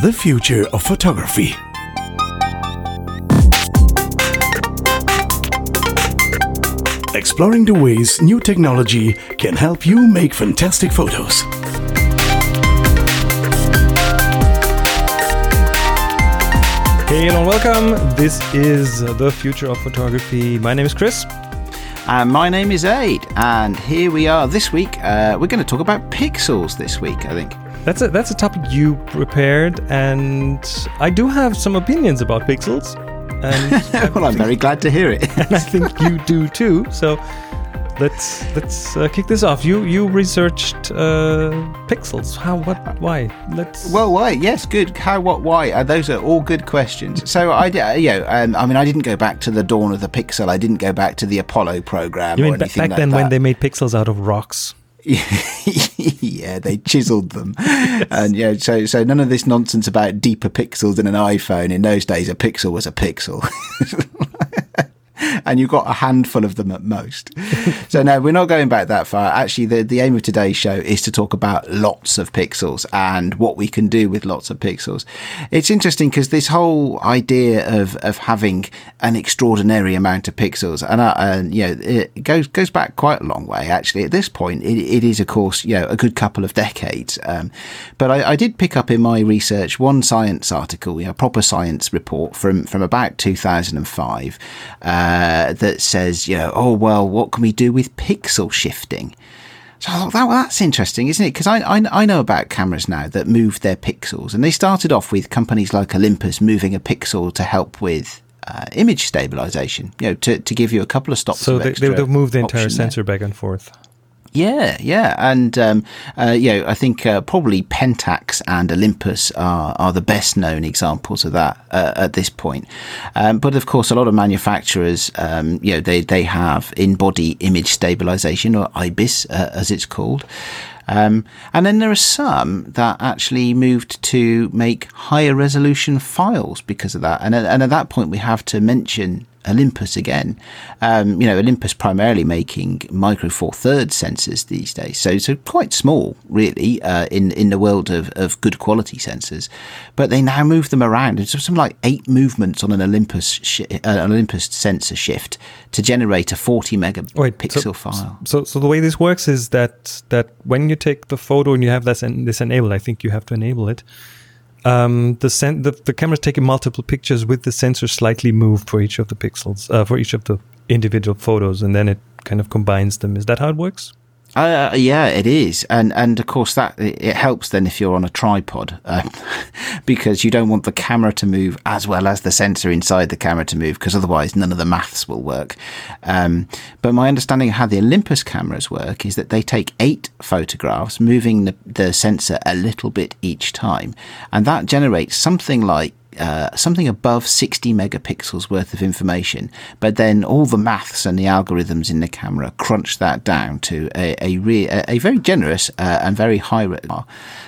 The future of photography. Exploring the ways new technology can help you make fantastic photos. Hey and welcome. This is the future of photography. My name is Chris. And my name is Ade, and here we are this week. Uh, we're going to talk about pixels this week, I think. That's a that's a topic you prepared, and I do have some opinions about pixels. And well, I'm very glad to hear it. and I think you do too. So let's let's uh, kick this off. You you researched uh, pixels. How? What? Why? Let's. Well, why? Yes, good. How? What? Why? Uh, those are all good questions. So I, uh, you know, um, I mean, I didn't go back to the dawn of the pixel. I didn't go back to the Apollo program. You mean or ba- anything back like then that. when they made pixels out of rocks? yeah, they chiseled them, and yeah, so so none of this nonsense about deeper pixels in an iPhone. In those days, a pixel was a pixel. and you've got a handful of them at most. so no, we're not going back that far. Actually, the, the aim of today's show is to talk about lots of pixels and what we can do with lots of pixels. It's interesting because this whole idea of, of having an extraordinary amount of pixels, and, uh, and you know, it goes goes back quite a long way. Actually, at this point, it, it is of course you know a good couple of decades. Um, but I, I did pick up in my research one science article, you know, a proper science report from from about 2005. Uh, that says, you know, oh, well, what can we do with pixel shifting? So I thought, that, well, that's interesting, isn't it? Because I, I, I know about cameras now that move their pixels. And they started off with companies like Olympus moving a pixel to help with uh, image stabilization, you know, to, to give you a couple of stops. So they, extra they would move the entire option there. sensor back and forth. Yeah, yeah, and um, uh, you know, I think uh, probably Pentax and Olympus are are the best known examples of that uh, at this point. Um, but of course, a lot of manufacturers, um, you know, they they have in body image stabilization or IBIS uh, as it's called. Um, and then there are some that actually moved to make higher resolution files because of that. And, and at that point, we have to mention Olympus again. Um, you know, Olympus primarily making micro four thirds sensors these days, so so quite small, really, uh, in in the world of, of good quality sensors. But they now move them around. It's something like eight movements on an Olympus shi uh, an Olympus sensor shift to generate a forty megapixel so, file. So, so the way this works is that that when you take the photo and you have this this enabled, I think you have to enable it. Um, the, sen- the the camera's taking multiple pictures with the sensor slightly moved for each of the pixels, uh, for each of the individual photos, and then it kind of combines them. Is that how it works? Uh, yeah, it is, and and of course that it it helps then if you're on a tripod, uh, because you don't want the camera to move as well as the sensor inside the camera to move, because otherwise none of the maths will work. Um, but my understanding of how the Olympus cameras work is that they take eight photographs, moving the, the sensor a little bit each time, and that generates something like uh, something above 60 megapixels worth of information, but then all the maths and the algorithms in the camera crunch that down to a a, re- a, very generous uh, and very high. Re-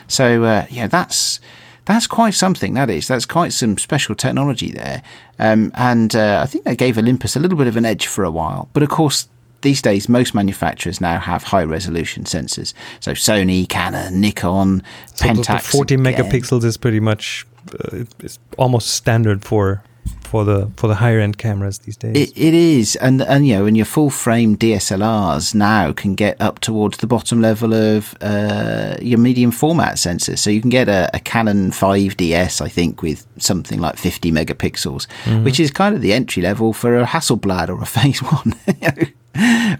so uh, yeah, that's that's quite something. That is that's quite some special technology there, um, and uh, I think that gave Olympus a little bit of an edge for a while. But of course. These days, most manufacturers now have high resolution sensors. So Sony, Canon, Nikon, So Pentax. the 40 again. megapixels is pretty much uh, it's almost standard for for the for the higher end cameras these days. It, it is, and and you know, and your full frame DSLRs now can get up towards the bottom level of uh, your medium format sensors. So you can get a, a Canon 5DS, I think, with something like 50 megapixels, which is kind of the entry level for a Hasselblad or a Phase One,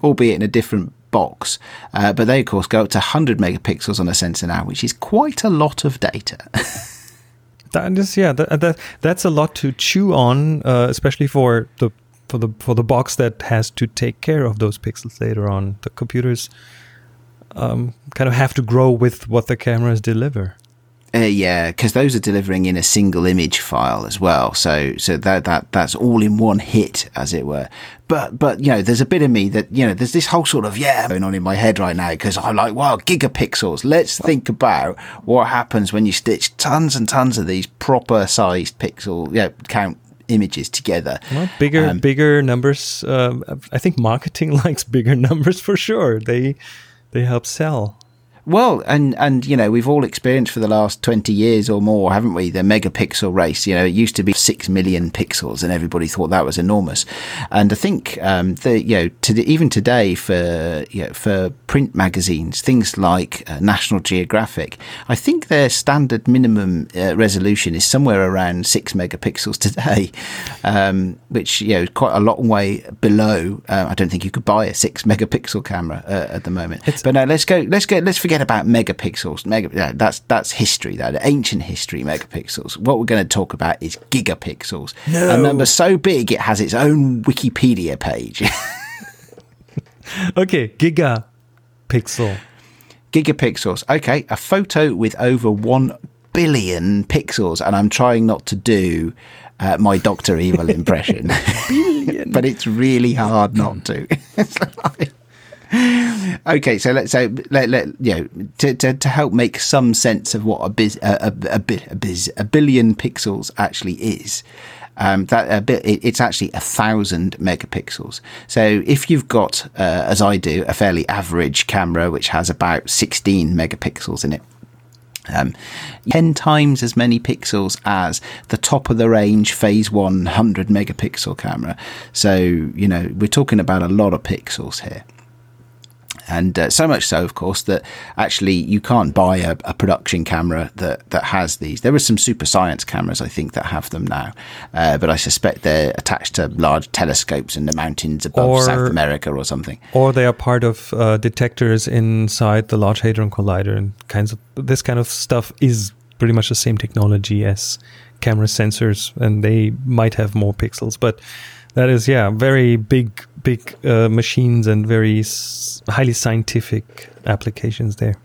albeit in a different box. Uh, but they, of course, go up to 100 megapixels on a sensor now, which is quite a lot of data. That is, yeah, that, that that's a lot to chew on, uh, especially for the for the for the box that has to take care of those pixels later on. The computers um, kind of have to grow with what the cameras deliver. Uh, yeah, because those are delivering in a single image file as well. So, so that that that's all in one hit, as it were. But but you know, there's a bit of me that you know, there's this whole sort of yeah going on in my head right now because I'm like, wow, gigapixels. Let's think about what happens when you stitch tons and tons of these proper sized pixel yeah count images together. Well, bigger Um, bigger numbers. Uh, I think marketing likes bigger numbers for sure. They they help sell. Well, and and you know we've all experienced for the last twenty years or more, haven't we? The megapixel race. You know, it used to be six million pixels, and everybody thought that was enormous. And I think um, the you know to the, even today for you know, for print magazines, things like uh, National Geographic, I think their standard minimum uh, resolution is somewhere around six megapixels today, um, which you know quite a long way below. Uh, I don't think you could buy a six megapixel camera uh, at the moment. It's, but now let's go. Let's go. Let's forget about megapixels. Mega, yeah, that's that's history. That ancient history. Megapixels. What we're going to talk about is gigapixels. No. A number so big it has its own Wikipedia page. okay, gigapixel. Gigapixels. Okay, a photo with over one billion pixels, and I'm trying not to do uh, my Doctor Evil impression, but it's really hard not to. okay, so let's say let, let you know to, to, to help make some sense of what a biz, a, a, a, a, biz, a billion pixels actually is. Um, that a bit, it, it's actually a thousand megapixels. So if you've got, uh, as I do, a fairly average camera which has about 16 megapixels in it, um, 10 times as many pixels as the top of the range phase 100 megapixel camera. So, you know, we're talking about a lot of pixels here and uh, so much so, of course, that actually you can't buy a, a, production camera that that has these. There are some super science cameras, I think, that have them now, uh, but I suspect they're attached to large telescopes in the mountains above or, South America or something. Or they are part of uh, detectors inside the Large Hadron Collider, and kinds of this kind of stuff is pretty much the same technology as camera sensors, and they might have more pixels, but that is yeah very big big uh, machines and very s- highly scientific applications there.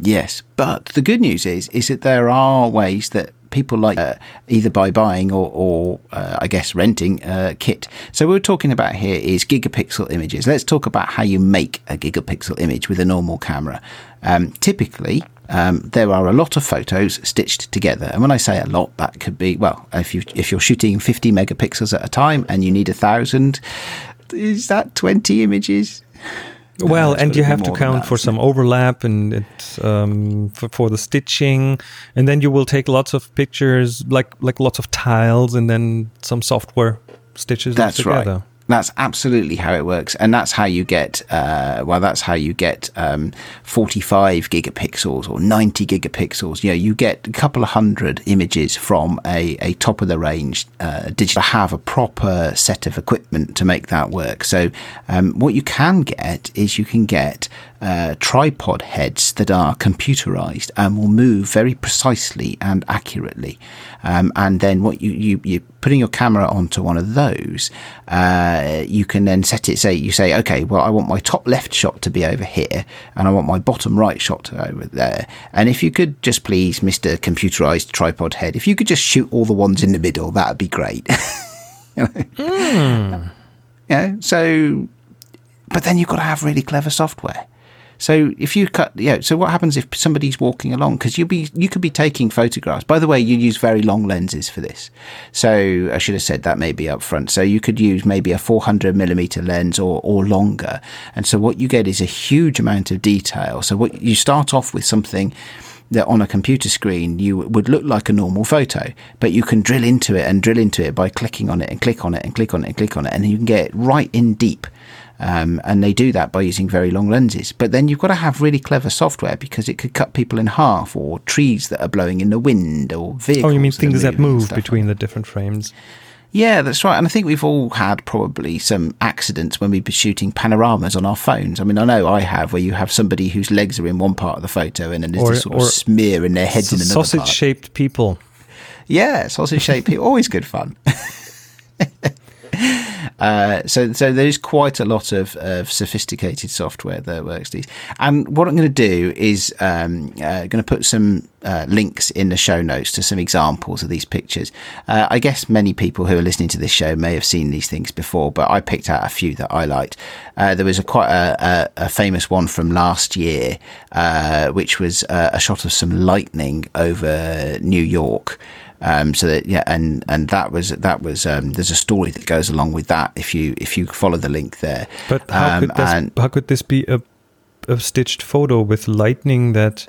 Yes, but the good news is is that there are ways that people like uh, either by buying or, or uh, I guess renting uh, kit. So what we're talking about here is gigapixel images. Let's talk about how you make a gigapixel image with a normal camera. Um, typically, um, there are a lot of photos stitched together, and when I say a lot, that could be well, if you if you're shooting 50 megapixels at a time and you need a thousand, is that 20 images? Well, and you have to count that, for some overlap and it, um, for, for, the stitching, and then you will take lots of pictures, like like lots of tiles, and then some software stitches That's together. Right. That's absolutely how it works, and that's how you get. Uh, well, that's how you get um, 45 gigapixels or 90 gigapixels. You know, you get a couple of hundred images from a, a top of the range uh, digital. Have a proper set of equipment to make that work. So, um, what you can get is you can get uh, tripod heads that are computerized and will move very precisely and accurately. Um, and then what you, you, you're putting your camera onto one of those, uh, you can then set it, say, you say, okay, well, I want my top left shot to be over here and I want my bottom right shot to over there. And if you could just please, Mr. Computerized Tripod Head, if you could just shoot all the ones in the middle, that'd be great. mm. Yeah. So, but then you've got to have really clever software. So if you cut, yeah. So what happens if somebody's walking along? Because you'll be, you could be taking photographs. By the way, you use very long lenses for this. So I should have said that maybe up front. So you could use maybe a 400 millimeter lens or or longer. And so what you get is a huge amount of detail. So what you start off with something that on a computer screen you would look like a normal photo, but you can drill into it and drill into it by clicking on it and click on it and click on it and click on it, and you can get right in deep um, and they do that by using very long lenses. But then you've got to have really clever software because it could cut people in half, or trees that are blowing in the wind, or vehicles. Oh, you mean things that move between like the different frames? Yeah, that's right. And I think we've all had probably some accidents when we've been shooting panoramas on our phones. I mean, I know I have, where you have somebody whose legs are in one part of the photo and then there's or, this sort of smear in their heads in another Sausage shaped people. Yeah, sausage shaped people. Always good fun. Uh, so, so there's quite a lot of, of, sophisticated software that works these. And what I'm going to do is um, uh, going to put some uh, links in the show notes to some examples of these pictures. Uh, I guess many people who are listening to this show may have seen these things before, but I picked out a few that I liked. Uh, there was a quite a, a, a, famous one from last year, uh, which was a shot of some lightning over New York. Um, so that yeah, and and that was that was um, there's a story that goes along with that if you if you follow the link there. But how um, could this, how could this be a a stitched photo with lightning that.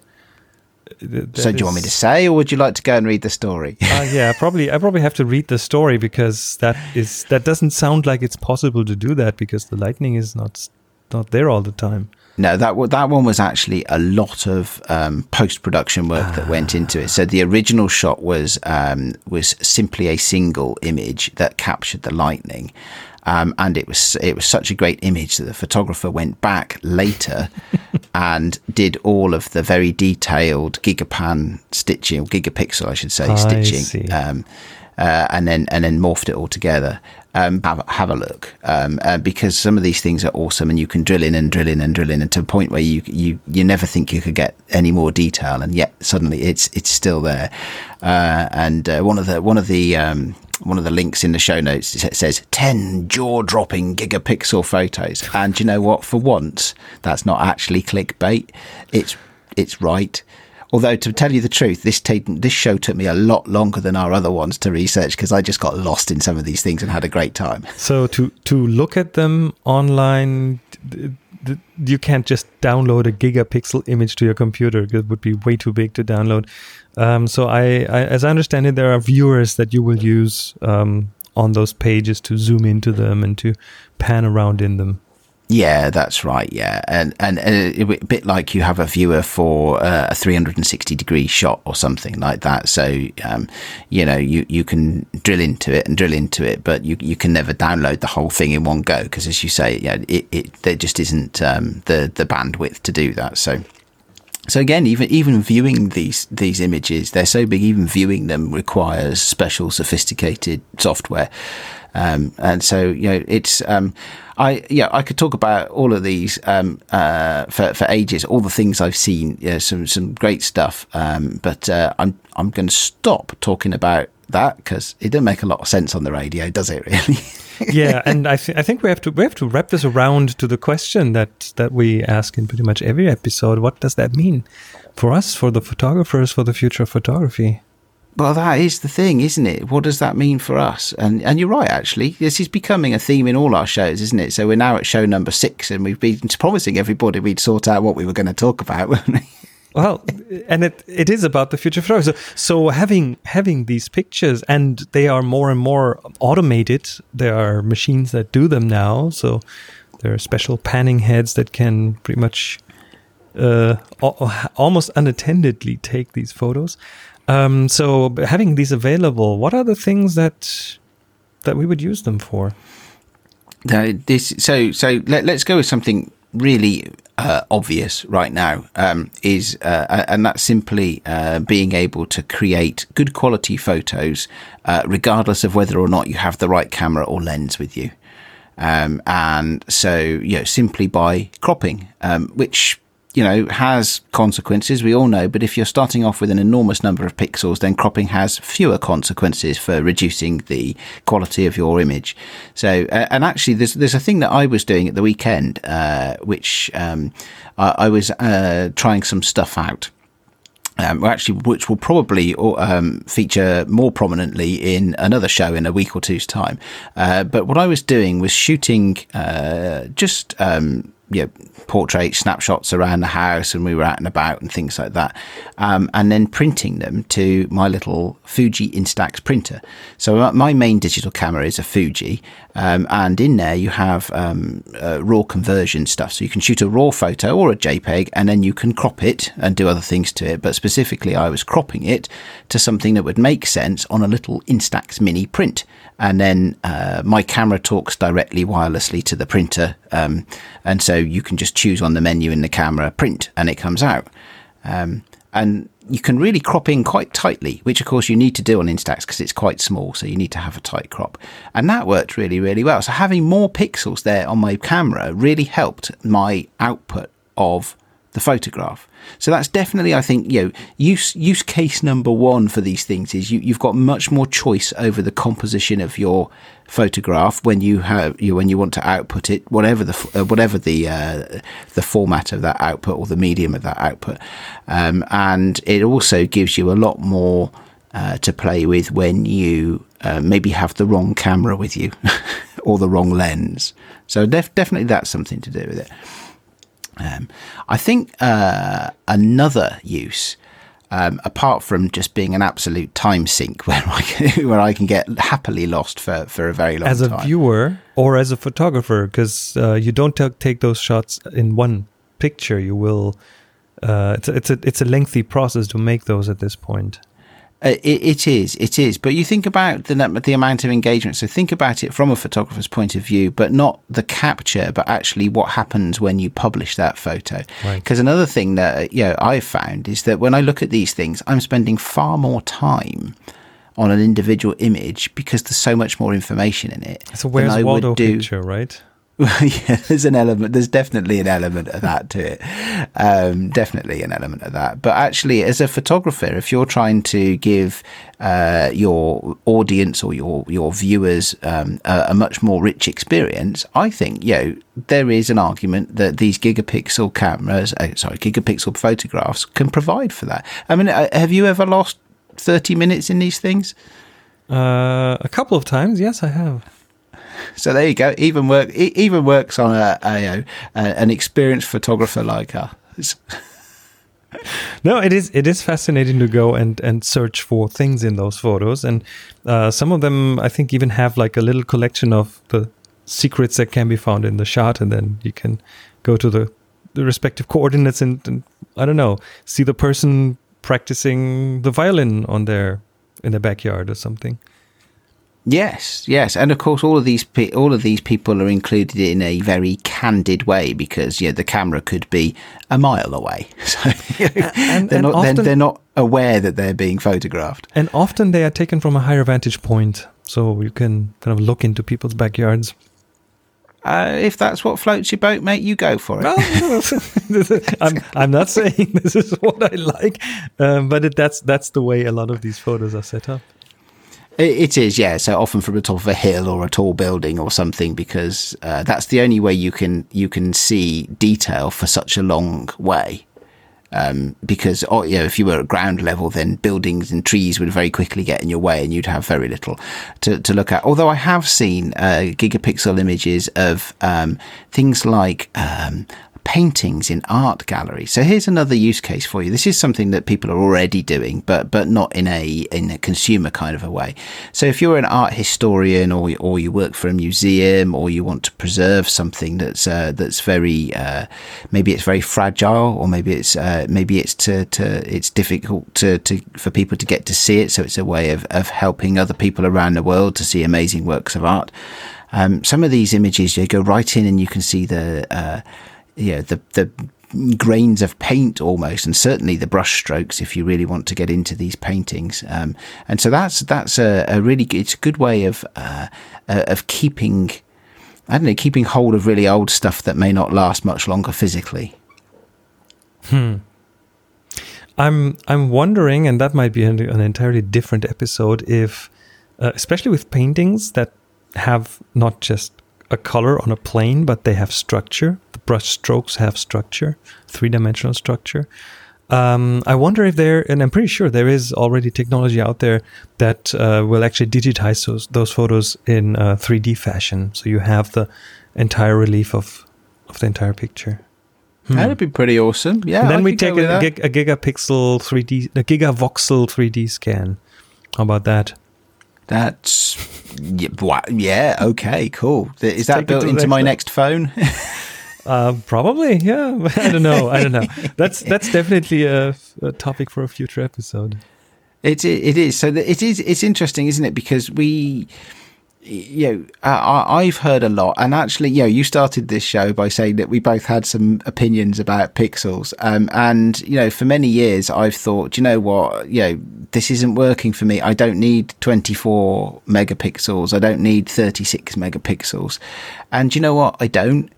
that so, do you want me to say, or would you like to go and read the story? uh, yeah, probably. I probably have to read the story because that is that doesn't sound like it's possible to do that because the lightning is not not there all the time. No, that that one was actually a lot of um, post production work ah. that went into it. So the original shot was um, was simply a single image that captured the lightning, um, and it was it was such a great image that the photographer went back later and did all of the very detailed gigapan stitching, or gigapixel, I should say, I stitching, um, uh, and then and then morphed it all together. Um, have, have a look. Um, uh, because some of these things are awesome and you can drill in and drill in and drill in and to a point where you you you never think you could get any more detail and yet suddenly it's it's still there. Uh, and uh, one of the one of the um, one of the links in the show notes says 10 jaw-dropping gigapixel photos. And you know what? For once that's not actually clickbait. It's it's right Although to tell you the truth, this t- this show took me a lot longer than our other ones to research because I just got lost in some of these things and had a great time. So to to look at them online, you can't just download a gigapixel image to your computer. It would be way too big to download. Um, so I, I, as I understand it, there are viewers that you will use um, on those pages to zoom into them and to pan around in them. Yeah, that's right. Yeah, and and, and a bit like you have a viewer for uh, a 360 degree shot or something like that. So um, you know you you can drill into it and drill into it, but you you can never download the whole thing in one go because, as you say, yeah, it, it there just isn't um, the the bandwidth to do that. So. So again, even even viewing these these images, they're so big. Even viewing them requires special, sophisticated software, um, and so you know it's. Um, I yeah, I could talk about all of these um, uh, for for ages. All the things I've seen, yeah, some some great stuff. Um, but uh, I'm I'm going to stop talking about that because it doesn't make a lot of sense on the radio, does it? Really? yeah, and I th- I think we have to we have to wrap this around to the question that that we ask in pretty much every episode. What does that mean for us, for the photographers, for the future of photography? Well, that is the thing, isn't it? What does that mean for us? And and you're right, actually. This is becoming a theme in all our shows, isn't it? So we're now at show number six, and we've been promising everybody we'd sort out what we were going to talk about, weren't we? Well, and it it is about the future photography. So, so having having these pictures, and they are more and more automated. There are machines that do them now. So there are special panning heads that can pretty much uh, almost unattendedly take these photos. Um, so having these available, what are the things that that we would use them for? This so so let, us go with something really uh, obvious right now um, is uh, and that's simply uh, being able to create good quality photos uh, regardless of whether or not you have the right camera or lens with you um, and so you know simply by cropping um, which you know, has consequences, we all know, but if you're starting off with an enormous number of pixels, then cropping has fewer consequences for reducing the quality of your image. So, uh, and actually, there's, there's a thing that I was doing at the weekend, uh, which um, I, I, was uh, trying some stuff out. Um, actually, which will probably um, feature more prominently in another show in a week or two's time. Uh, but what I was doing was shooting uh, just um, you know, portrait snapshots around the house and we were out and about and things like that. Um, and then printing them to my little Fuji Instax printer. So my main digital camera is a Fuji. Um, and in there you have um, uh, raw conversion stuff. So you can shoot a raw photo or a JPEG and then you can crop it and do other things to it. But specifically, I was cropping it to something that would make sense on a little Instax mini print and then uh, my camera talks directly wirelessly to the printer, um, and so you can just choose on the menu in the camera print, and it comes out. Um, and you can really crop in quite tightly, which of course you need to do on Instax because it's quite small, so you need to have a tight crop. And that worked really, really well. So having more pixels there on my camera really helped my output of the photograph. So that's definitely, I think, you know, use use case number one for these things is you, you've got much more choice over the composition of your photograph when you have you when you want to output it, whatever the uh, whatever the uh, the format of that output or the medium of that output, um, and it also gives you a lot more uh, to play with when you uh, maybe have the wrong camera with you or the wrong lens. So def- definitely that's something to do with it. Um, I think uh, another use, um, apart from just being an absolute time sink where I can, where I can get happily lost for, for a very long time. as a time. viewer or as a photographer, because uh, you don't ta- take those shots in one picture. You will. Uh, it's a, it's a it's a lengthy process to make those at this point. Uh, it, it is, it is. But you think about the the amount of engagement. So think about it from a photographer's point of view, but not the capture, but actually what happens when you publish that photo. Because Right. another thing that you know I've found is that when I look at these things, I'm spending far more time on an individual image because there's so much more information in it. It's a than Where's Waldo do- picture, right? yeah, there's an element. There's definitely an element of that to it. Um, definitely an element of that. But actually, as a photographer, if you're trying to give uh, your audience or your your viewers um, a, a much more rich experience, I think you know there is an argument that these gigapixel cameras, uh, sorry, gigapixel photographs, can provide for that. I mean, uh, have you ever lost thirty minutes in these things? Uh, a couple of times, yes, I have. So there you go. Even work. Even works on a, a, a an experienced photographer like us. No, it is it is fascinating to go and and search for things in those photos, and uh, some of them I think even have like a little collection of the secrets that can be found in the shot, and then you can go to the the respective coordinates and, and I don't know see the person practicing the violin on their in their backyard or something. Yes, yes, and of course, all of these pe- all of these people are included in a very candid way because yeah, the camera could be a mile away, so and they're not often- they're, they're not aware that they're being photographed. And often they are taken from a higher vantage point, so you can kind of look into people's backyards. Uh, if that's what floats your boat, mate, you go for it. Well, I'm I'm not saying this is what I like, um, but it, that's that's the way a lot of these photos are set up. It, is, yeah. So often from the top of a hill or a tall building or something, because uh, that's the only way you can you can see detail for such a long way. Um, because oh, you know, if you were at ground level, then buildings and trees would very quickly get in your way, and you'd have very little to, to look at. Although I have seen uh, gigapixel images of um, things like um, paintings in art galleries. So here's another use case for you. This is something that people are already doing, but but not in a in a consumer kind of a way. So if you're an art historian or or you work for a museum or you want to preserve something that's uh, that's very uh, maybe it's very fragile or maybe it's uh, maybe it's to, to it's difficult to, to for people to get to see it. So it's a way of of helping other people around the world to see amazing works of art. Um, some of these images you go right in and you can see the uh, you know, the the grains of paint almost, and certainly the brush strokes if you really want to get into these paintings. Um, and so that's that's a, a really good, it's a good way of uh, uh, of keeping. I don't know, keeping hold of really old stuff that may not last much longer physically. Hmm. I'm I'm wondering, and that might be an, an entirely different episode, if uh, especially with paintings that have not just a color on a plane, but they have structure. The brush strokes have structure, three dimensional structure. Um, I wonder if there, and I'm pretty sure there is already technology out there that uh, will actually digitize those those photos in uh, 3D fashion, so you have the entire relief of of the entire picture. That'd be pretty awesome. Yeah. And then I we take a, a gigapixel 3D, a gigavoxel 3D scan. How about that? That's yeah, yeah. Okay. Cool. Is that take built into my next phone? Uh, probably, yeah. I don't know. I don't know. That's that's definitely a, a topic for a future episode. It it is so it is it's interesting, isn't it? Because we, you know, I, I've heard a lot, and actually, you know, you started this show by saying that we both had some opinions about pixels, um, and you know, for many years, I've thought, you know what, you know, this isn't working for me. I don't need twenty four megapixels. I don't need thirty six megapixels, and you know what, I don't.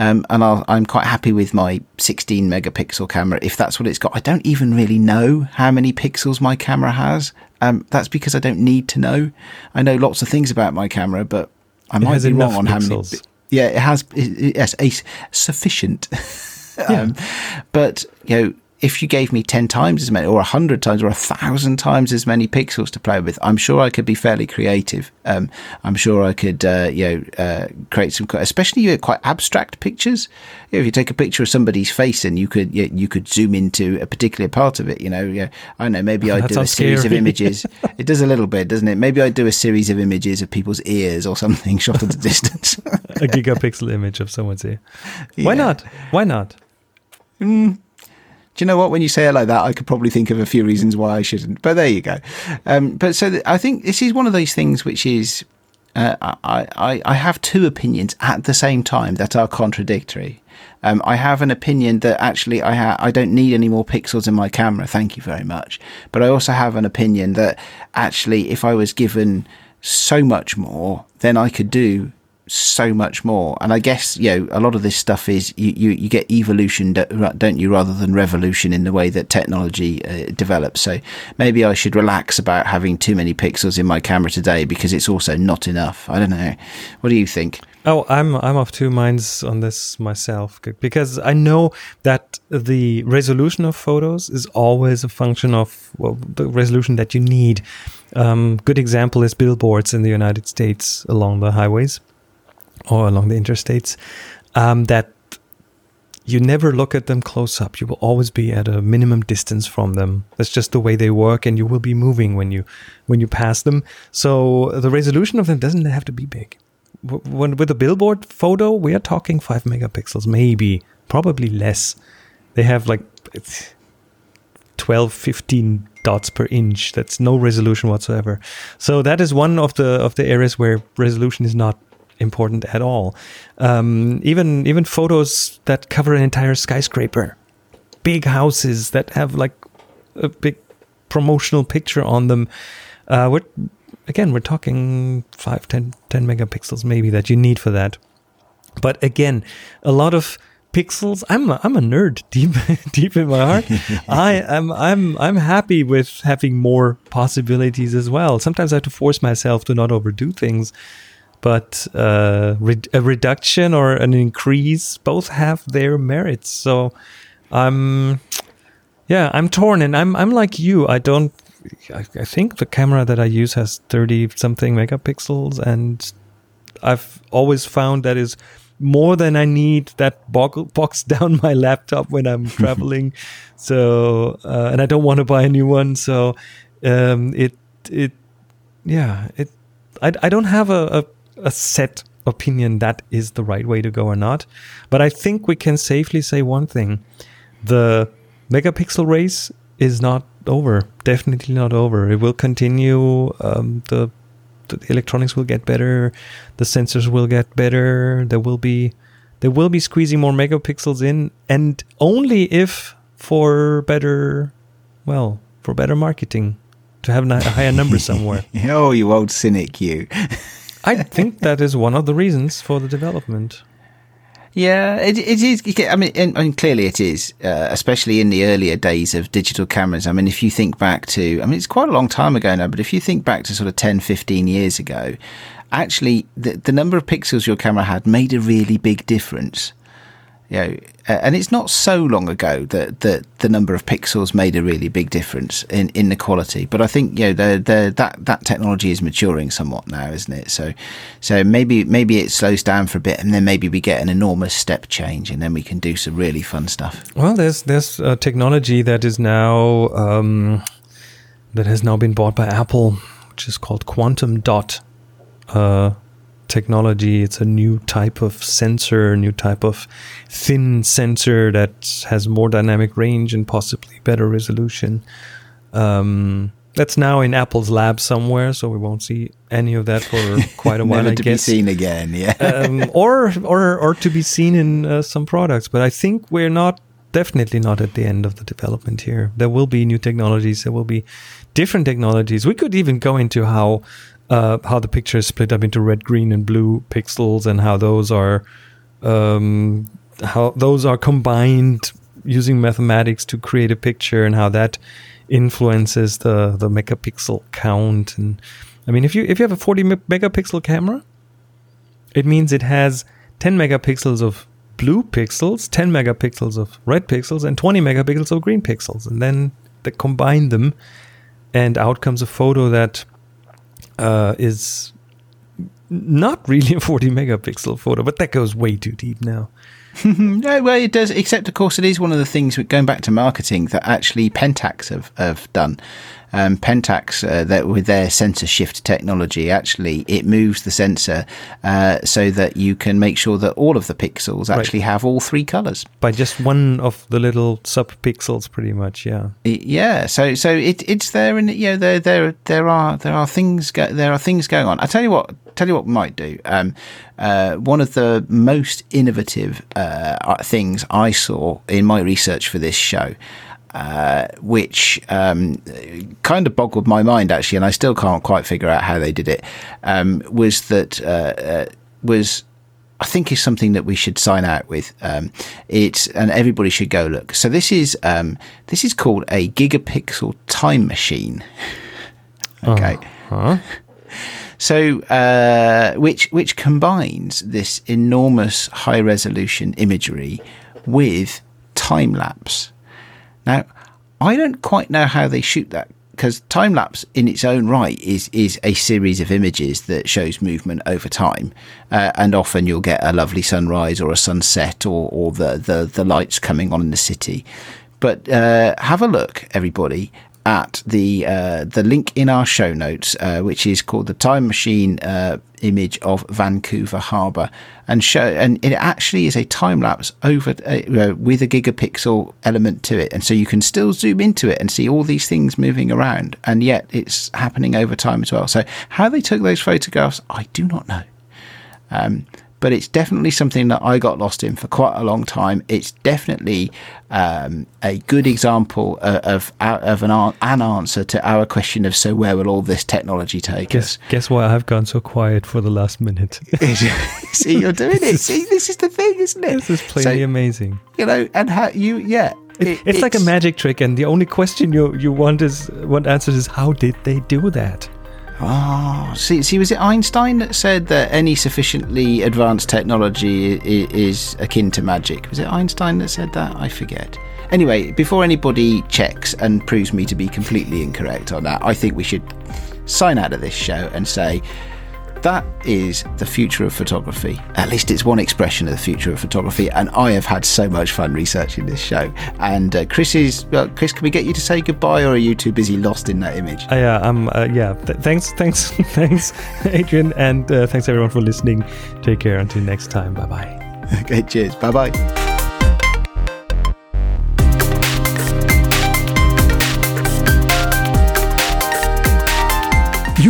Um, and I'll, I'm quite happy with my 16 megapixel camera if that's what it's got. I don't even really know how many pixels my camera has. Um, that's because I don't need to know. I know lots of things about my camera, but I might be wrong on how many. pixels. Yeah, it has. It, it- yes, a sufficient. um, But you know, if you gave me 10 times as many or 100 times or 1,000 times as many pixels to play with, I'm sure I could be fairly creative. Um, I'm sure I could, uh, you know, uh, create some, especially quite abstract pictures. if you take a picture of somebody's face and you could, you, you could zoom into a particular part of it, you know, yeah, I don't know, maybe I'd do a series scary. of images. it does a little bit, doesn't it? Maybe I'd do a series of images of people's ears or something shot at a distance. a gigapixel image of someone's ear. Why yeah. not? Why not? Mm do you know what? When you say it like that, I could probably think of a few reasons why I shouldn't. But there you go. Um, but so th- I think this is one of those things which is uh, I, I, I have two opinions at the same time that are contradictory. Um, I have an opinion that actually I ha- I don't need any more pixels in my camera. Thank you very much. But I also have an opinion that actually, if I was given so much more, then I could do so much more. And I guess, you know, a lot of this stuff is you, you, you get evolution, don't you, rather than revolution in the way that technology uh, develops. So maybe I should relax about having too many pixels in my camera today because it's also not enough. I don't know. What do you think? Oh, I'm I'm of two minds on this myself because I know that the resolution of photos is always a function of well, the resolution that you need. Um, good example is billboards in the United States along the highways or along the interstates um, that you never look at them close up. You will always be at a minimum distance from them. That's just the way they work, and you will be moving when you when you pass them. So the resolution of them doesn't have to be big. When with a billboard photo, we are talking five megapixels, maybe, probably less. They have like 12, 15 dots per inch. That's no resolution whatsoever. So that is one of the of the areas where resolution is not important at all. Um, even even photos that cover an entire skyscraper, big houses that have like a big promotional picture on them. Uh, we're, again, we're talking 5, 10, 10 megapixels maybe that you need for that. But again, a lot of pixels. I'm a, I'm a nerd deep deep in my heart. I am I'm I'm happy with having more possibilities as well. Sometimes I have to force myself to not overdo things but uh, re- a reduction or an increase both have their merits. So I'm, yeah, I'm torn, and I'm I'm like you. I don't. I, I think the camera that I use has thirty something megapixels, and I've always found that is more than I need that box down my laptop when I'm traveling. so, uh, and I don't want to buy a new one. So, um, it, it, yeah, it, I, I don't have a, a a set opinion that is the right way to go or not. But I think we can safely say one thing the megapixel race is not over. Definitely not over. It will continue. Um, the, the electronics will get better. The sensors will get better. There will be there will be squeezing more megapixels in, and only if for better, well, for better marketing, to have a higher number somewhere. oh, you old cynic, you. I think that is one of the reasons for the development. Yeah, it, it is. I mean, and, clearly it is, uh, especially in the earlier days of digital cameras. I mean, if you think back to, I mean, it's quite a long time ago now, but if you think back to sort of 10, 15 years ago, actually the, the number of pixels your camera had made a really big difference you know, and it's not so long ago that, that the number of pixels made a really big difference in, in the quality. But I think you know the, the, that that technology is maturing somewhat now, isn't it? So so maybe maybe it slows down for a bit, and then maybe we get an enormous step change, and then we can do some really fun stuff. Well, there's there's a technology that is now um, that has now been bought by Apple, which is called quantum dot. Uh, technology. It's a new type of sensor, new type of thin sensor that has more dynamic range and possibly better resolution. Um, that's now in Apple's lab somewhere, so we won't see any of that for quite a while. Never I to guess. be seen again, yeah. um, or or or to be seen in uh, some products, but I think we're not definitely not at the end of the development here. There will be new technologies. There will be different technologies. We could even go into how uh, how the picture is split up into red, green, and blue pixels, and how those are um, how those are combined using mathematics to create a picture, and how that influences the the megapixel count. And I mean, if you if you have a 40 megapixel camera, it means it has 10 megapixels of blue pixels, 10 megapixels of red pixels, and 20 megapixels of green pixels. And then they combine them, and out comes a photo that uh, is not really a 40 megapixel photo, but that goes way too deep now. no, well, it does. Except, of course, it is one of the things going back to marketing that actually Pentax have, have done. Um, Pentax, uh, that with their sensor shift technology, actually it moves the sensor uh, so that you can make sure that all of the pixels actually right. have all three colors by just one of the little sub pixels, pretty much. Yeah, yeah. So, so it, it's there, and you know, there, there, there are there are things go- there are things going on. I tell you what, tell you what we might do. Um, uh, one of the most innovative uh, things I saw in my research for this show. Uh, which um, kind of boggled my mind actually, and I still can't quite figure out how they did it. Um, was that uh, uh, was I think is something that we should sign out with. Um, it's and everybody should go look. So this is um, this is called a gigapixel time machine. okay. Uh-huh. So, uh, which which combines this enormous high resolution imagery with time lapse. Now, I don't quite know how they shoot that because time lapse in its own right is is a series of images that shows movement over time, uh, and often you'll get a lovely sunrise or a sunset or or the the, the lights coming on in the city. But uh, have a look, everybody, at the uh, the link in our show notes, uh, which is called the Time Machine uh, image of Vancouver Harbour, and show and it actually is a time lapse over uh, with a gigapixel element to it, and so you can still zoom into it and see all these things moving around, and yet it's happening over time as well. So how they took those photographs, I do not know. Um, but it's definitely something that I got lost in for quite a long time. It's definitely um, a good example of of, of an, an answer to our question of so where will all this technology take guess, us? Guess why I've gone so quiet for the last minute? See, you're doing it. See, this is the thing, isn't it? This is plainly so, amazing. You know, and how you, yeah. It, it, it's, it's, like a magic trick, and the only question you you want is want answers is how did they do that? Oh, see, see, was it Einstein that said that any sufficiently advanced technology is akin to magic? Was it Einstein that said that? I forget. Anyway, before anybody checks and proves me to be completely incorrect on that, I think we should sign out of this show and say that is the future of photography. At least it's one expression of the future of photography. And I have had so much fun researching this show. And uh, Chris is, well, Chris, can we get you to say goodbye, or are you too busy lost in that image? Uh, yeah, um, uh, yeah. Th- thanks, thanks, thanks, Adrian, and uh, thanks everyone for listening. Take care until next time. Bye bye. okay, cheers. Bye bye.